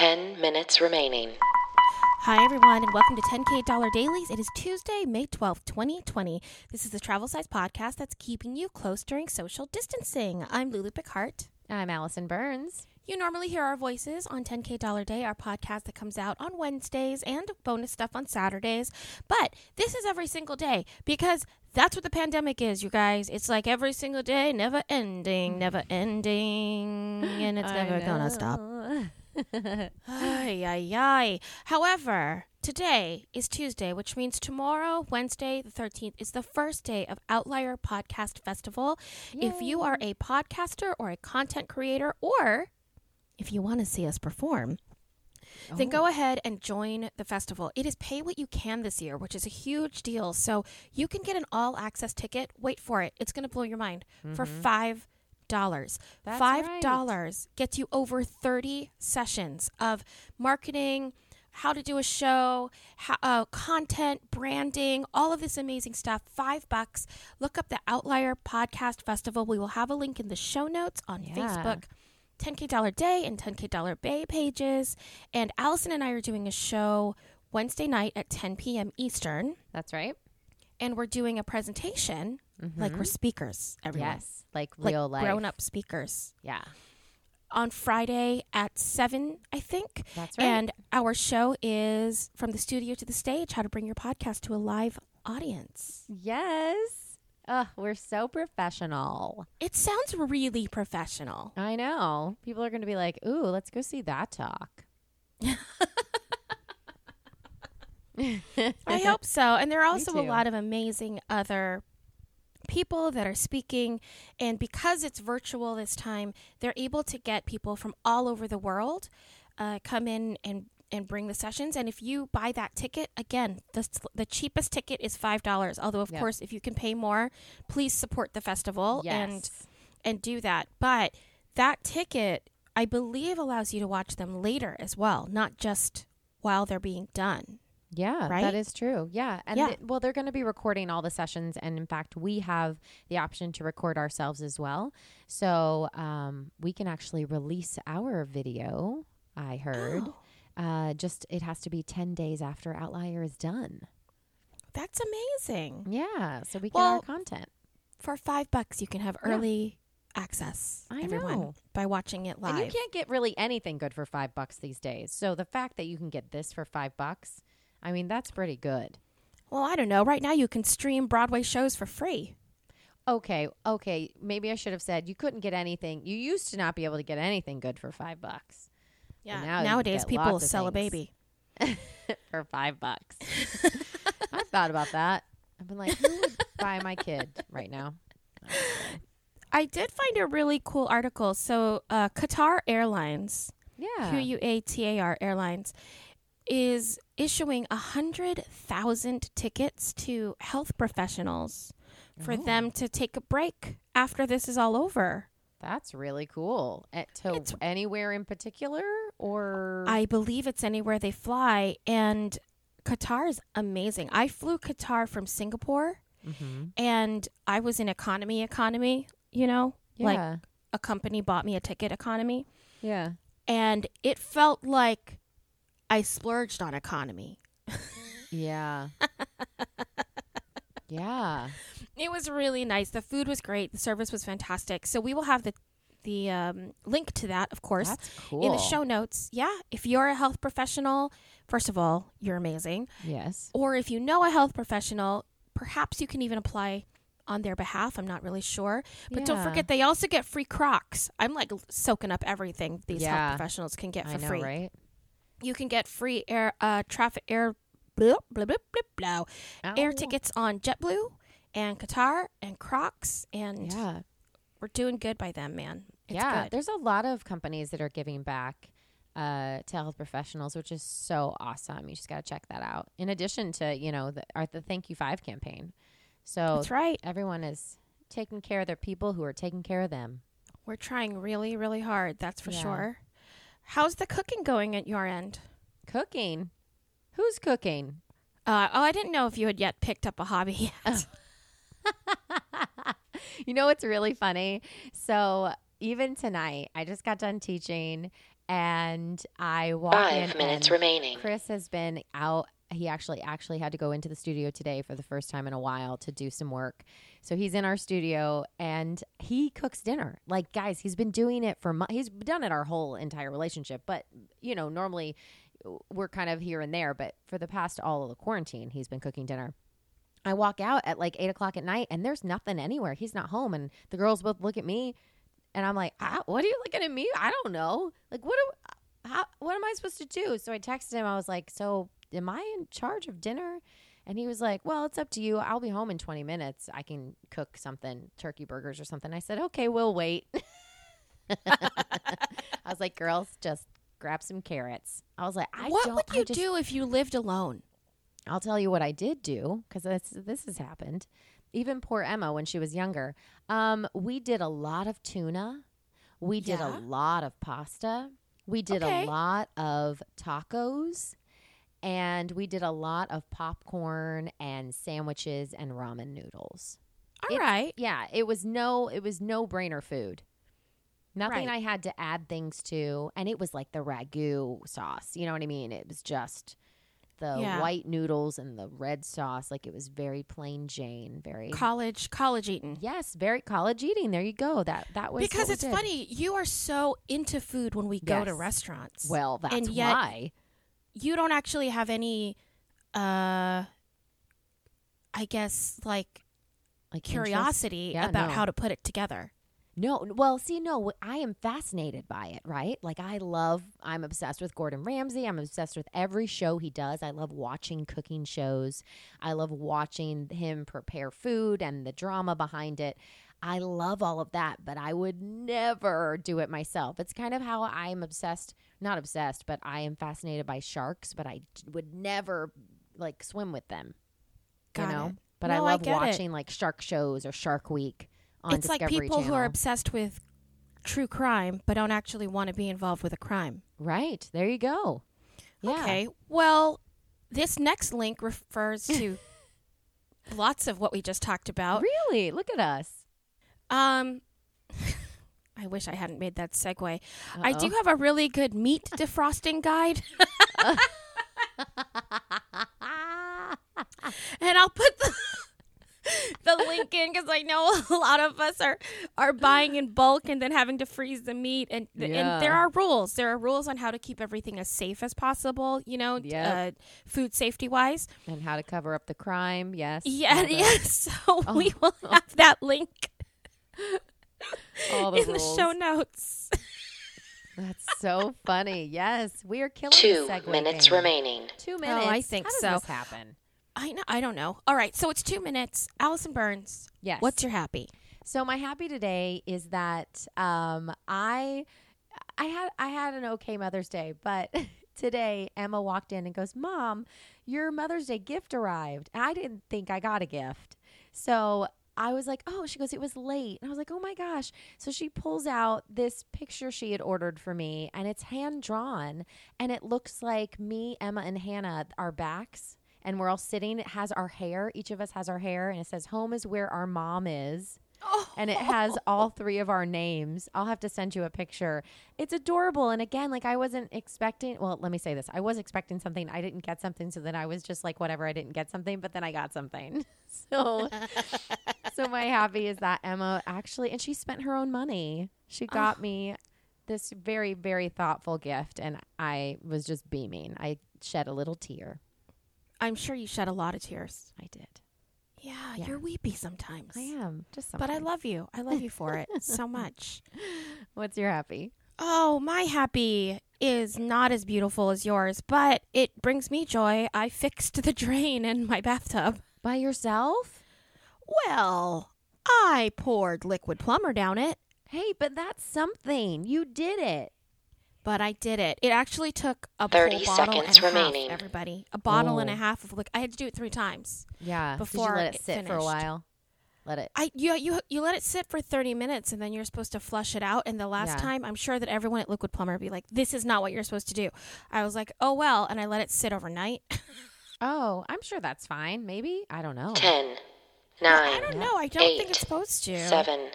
10 minutes remaining. Hi, everyone, and welcome to 10K Dollar Dailies. It is Tuesday, May 12th, 2020. This is the travel size podcast that's keeping you close during social distancing. I'm Lulu Picard. I'm Allison Burns. You normally hear our voices on 10K Dollar Day, our podcast that comes out on Wednesdays and bonus stuff on Saturdays. But this is every single day because that's what the pandemic is, you guys. It's like every single day, never ending, never ending, and it's never gonna stop. Ay, ay, ay. However, today is Tuesday, which means tomorrow, Wednesday, the 13th, is the first day of Outlier Podcast Festival. If you are a podcaster or a content creator, or if you want to see us perform, then go oh. ahead and join the festival. It is pay what you can this year, which is a huge deal. So you can get an all access ticket. Wait for it. It's going to blow your mind for mm-hmm. $5. That's Five right. dollars gets you over 30 sessions of marketing, how to do a show, how, uh, content, branding, all of this amazing stuff. Five bucks. Look up the Outlier Podcast Festival. We will have a link in the show notes on Yeah. Facebook. 10K Dollar Day and 10K Dollar Bay pages. And Allison and I are doing a show Wednesday night at 10 p.m. Eastern. That's right. And we're doing a presentation like we're mm-hmm. speakers, everyone. Yes, like Like real life. grown up speakers Yeah, on Friday at 7, I think. that's right. And our show is From the Studio to the Stage How to Bring Your Podcast to a Live Audience. yes. Ugh, we're so professional. It sounds really professional. I know. People are going to be like, "Ooh, let's go see that talk." I hope so. And there are also a lot of amazing other people that are speaking. And because it's virtual this time, they're able to get people from all over the world uh, come in and and bring the sessions. And if you buy that ticket, again, the, the cheapest ticket is five dollars. Although, of Yep. course, if you can pay more, please support the festival and and do that. But that ticket, I believe, allows you to watch them later as well, not just while they're being done. Yeah, Right? that is true. Yeah. And Yeah. th- well, they're going to be recording all the sessions. And in fact, we have the option to record ourselves as well. So um, we can actually release our video, I heard. Oh. Uh, just it has to be 10 days after Outlier is done. That's amazing. Yeah. So we get Well, our content. For five bucks, you can have Yeah. early access. I everyone know. by watching it live. And you can't get really anything good for five bucks these days. So the fact that you can get this for five bucks, I mean, that's pretty good. well, I don't know. Right now, you can stream Broadway shows for free. Okay, okay. Maybe I should have said you couldn't get anything. You used to not be able to get anything good for five bucks. Yeah. now Nowadays, people sell a baby. for five bucks. I've thought about that. I've been like, who would buy my kid right now? I did find a really cool article. So, uh, Qatar Airlines, Yeah. Q U A T A R Airlines, is issuing a hundred thousand tickets to health professionals for Oh. them to take a break after this is all over. That's really cool. Eh, to It's- anywhere in particular, or I believe it's anywhere they fly, and Qatar is amazing. I flew Qatar from Singapore, Mhm. and I was in economy economy. You know, like a company bought me a ticket economy, yeah. and it felt like I splurged on economy. Yeah. yeah. It was really nice. The food was great. The service was fantastic. So we will have the the um, link to that, of course, cool. in the show notes. Yeah, if you're a health professional, first of all, you're amazing. Yes. Or if you know a health professional, perhaps you can even apply on their behalf. I'm not really sure. But don't forget, they also get free Crocs. I'm like soaking up everything these Yeah. health professionals can get for I know, free. right? You can get free air, uh, traffic air, blah, blah, blah, blah, blah, air tickets on JetBlue and Qatar and Crocs, and Yeah. we're doing good by them, man. It's yeah. good. There's a lot of companies that are giving back uh, to health professionals, which is so awesome. You just got to check that out. In addition to, you know, the, our, the Thank You Five campaign. So That's right. everyone is taking care of their people who are taking care of them. We're trying really, really hard. That's for Yeah. sure. How's the cooking going at your end? Cooking. Who's cooking? Uh, oh, I didn't know if you had yet picked up a hobby yet. you know what's really funny? So even tonight, I just got done teaching and I walk Five in. minutes and remaining. Chris has been out. He actually actually had to go into the studio today for the first time in a while to do some work. So he's in our studio and he cooks dinner. Like guys, he's been doing it for mo- he's done it our whole entire relationship. But you know, normally we're kind of here and there. But for the past all of the quarantine, he's been cooking dinner. I walk out at like eight o'clock at night and there's nothing anywhere. He's not home, and the girls both look at me, and I'm like, "Ah, "What are you looking at me? I don't know. Like, what? Do, how? What am I supposed to do?" So I texted him. I was like, "So, am I in charge of dinner?" And he was like, "Well, it's up to you. I'll be home in 20 minutes. I can cook something, turkey burgers or something." I said, "Okay, we'll wait." I was like, "Girls, just grab some carrots." I was like, "I what would you just- do if you lived alone? I'll tell you what I did do because this this has happened. Even poor Emma when she was younger. Um, we did a lot of tuna. We did Yeah. a lot of pasta. We did Okay. a lot of tacos. And we did a lot of popcorn and sandwiches and ramen noodles. All right. It's- Yeah, it was no it was no brainer food. Nothing Right. I had to add things to, and it was like the ragu sauce. You know what I mean? It was just the Yeah. white noodles and the red sauce. Like it was very plain Jane. Very College, college eating. yes, very college eating. There you go. That that was Because it's funny, you are so into food when we go to restaurants. Well, that's And yet- why. You don't actually have any uh I guess like Like curiosity Yeah, about no. how to put it together. No, well, see, no, I am fascinated by it, right? Like, I love, I'm obsessed with Gordon Ramsay. I'm obsessed with every show he does. I love watching cooking shows. I love watching him prepare food and the drama behind it. I love all of that, but I would never do it myself. It's kind of how I'm obsessed, not obsessed, but I am fascinated by sharks, but I would never like swim with them, Got you know? it. But I No, I love it. watching like shark shows or Shark Week on it's like Discovery people who are obsessed with true crime but don't actually want to be involved with a crime. Right. There you go. Yeah. Okay. Well, this next link refers to lots of what we just talked about. Really? Look at us. Um I wish I hadn't made that segue. I do have a really good meat defrosting guide. and I'll put the the link in because I know a lot of us are are buying in bulk and then having to freeze the meat and th- and there are rules. There are rules on how to keep everything as safe as possible. You know, Yep. uh, food safety wise. and how to cover up the crime. Yes. Yeah, All the- yes. So we will have that link All the in rules. the show notes. That's so funny. Yes. We are killing Two the minutes game. remaining. Two minutes. Oh, I think how does so. this happen? I know. I don't know. All right, so it's two minutes. Allison Burns. Yes. What's your happy? So my happy today is that um, I I had I had an okay Mother's Day, but today Emma walked in and goes, "Mom, your Mother's Day gift arrived." And I didn't think I got a gift, so I was like, "Oh," she goes, "It was late," and I was like, "Oh my gosh!" So she pulls out this picture she had ordered for me, and it's hand drawn, and it looks like me, Emma, and Hannah, our backs. And we're all sitting. It has our hair. Each of us has our hair, and it says, "Home is where our mom is." Oh. and it has oh. all three of our names. I'll have to send you a picture. It's adorable. And again, like I wasn't expecting, well, let me say this. I was expecting something. I didn't get something. So then I was just like, whatever, I didn't get something, but then I got something. So, so my happy is that Emma actually, and she spent her own money. She got me this very, very thoughtful gift. And I was just beaming. I shed a little tear. I'm sure you shed a lot of tears. I did. Yeah, Yeah. you're weepy sometimes. I am just But I love you. I love you for it so much. What's your happy? Oh, my happy is not as beautiful as yours, but it brings me joy. I fixed the drain in my bathtub. By yourself? Well, I poured liquid plumber down it, Hey, but that's something. You did it. But I did it. It actually took a 30 whole bottle seconds and a half, remaining. everybody, a bottle and a half of liquid. I had to do it three times. Yeah. Before Did you let it it sit for a while? Let it. I you you you let it sit for 30 minutes and then you're supposed to flush it out and the last Yeah. time I'm sure that everyone at Liquid-Plumr would be like this is not what you're supposed to do. I was like, "Oh well," and I let it sit overnight. Oh, I'm sure that's fine. Maybe. I don't know. Ten, I don't know. I don't think it's supposed to. seven,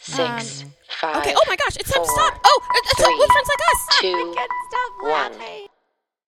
six, um, five, Okay. Oh my gosh, it's time to stop. Oh, it's three, friends like us. two, Can't stop one. laughing.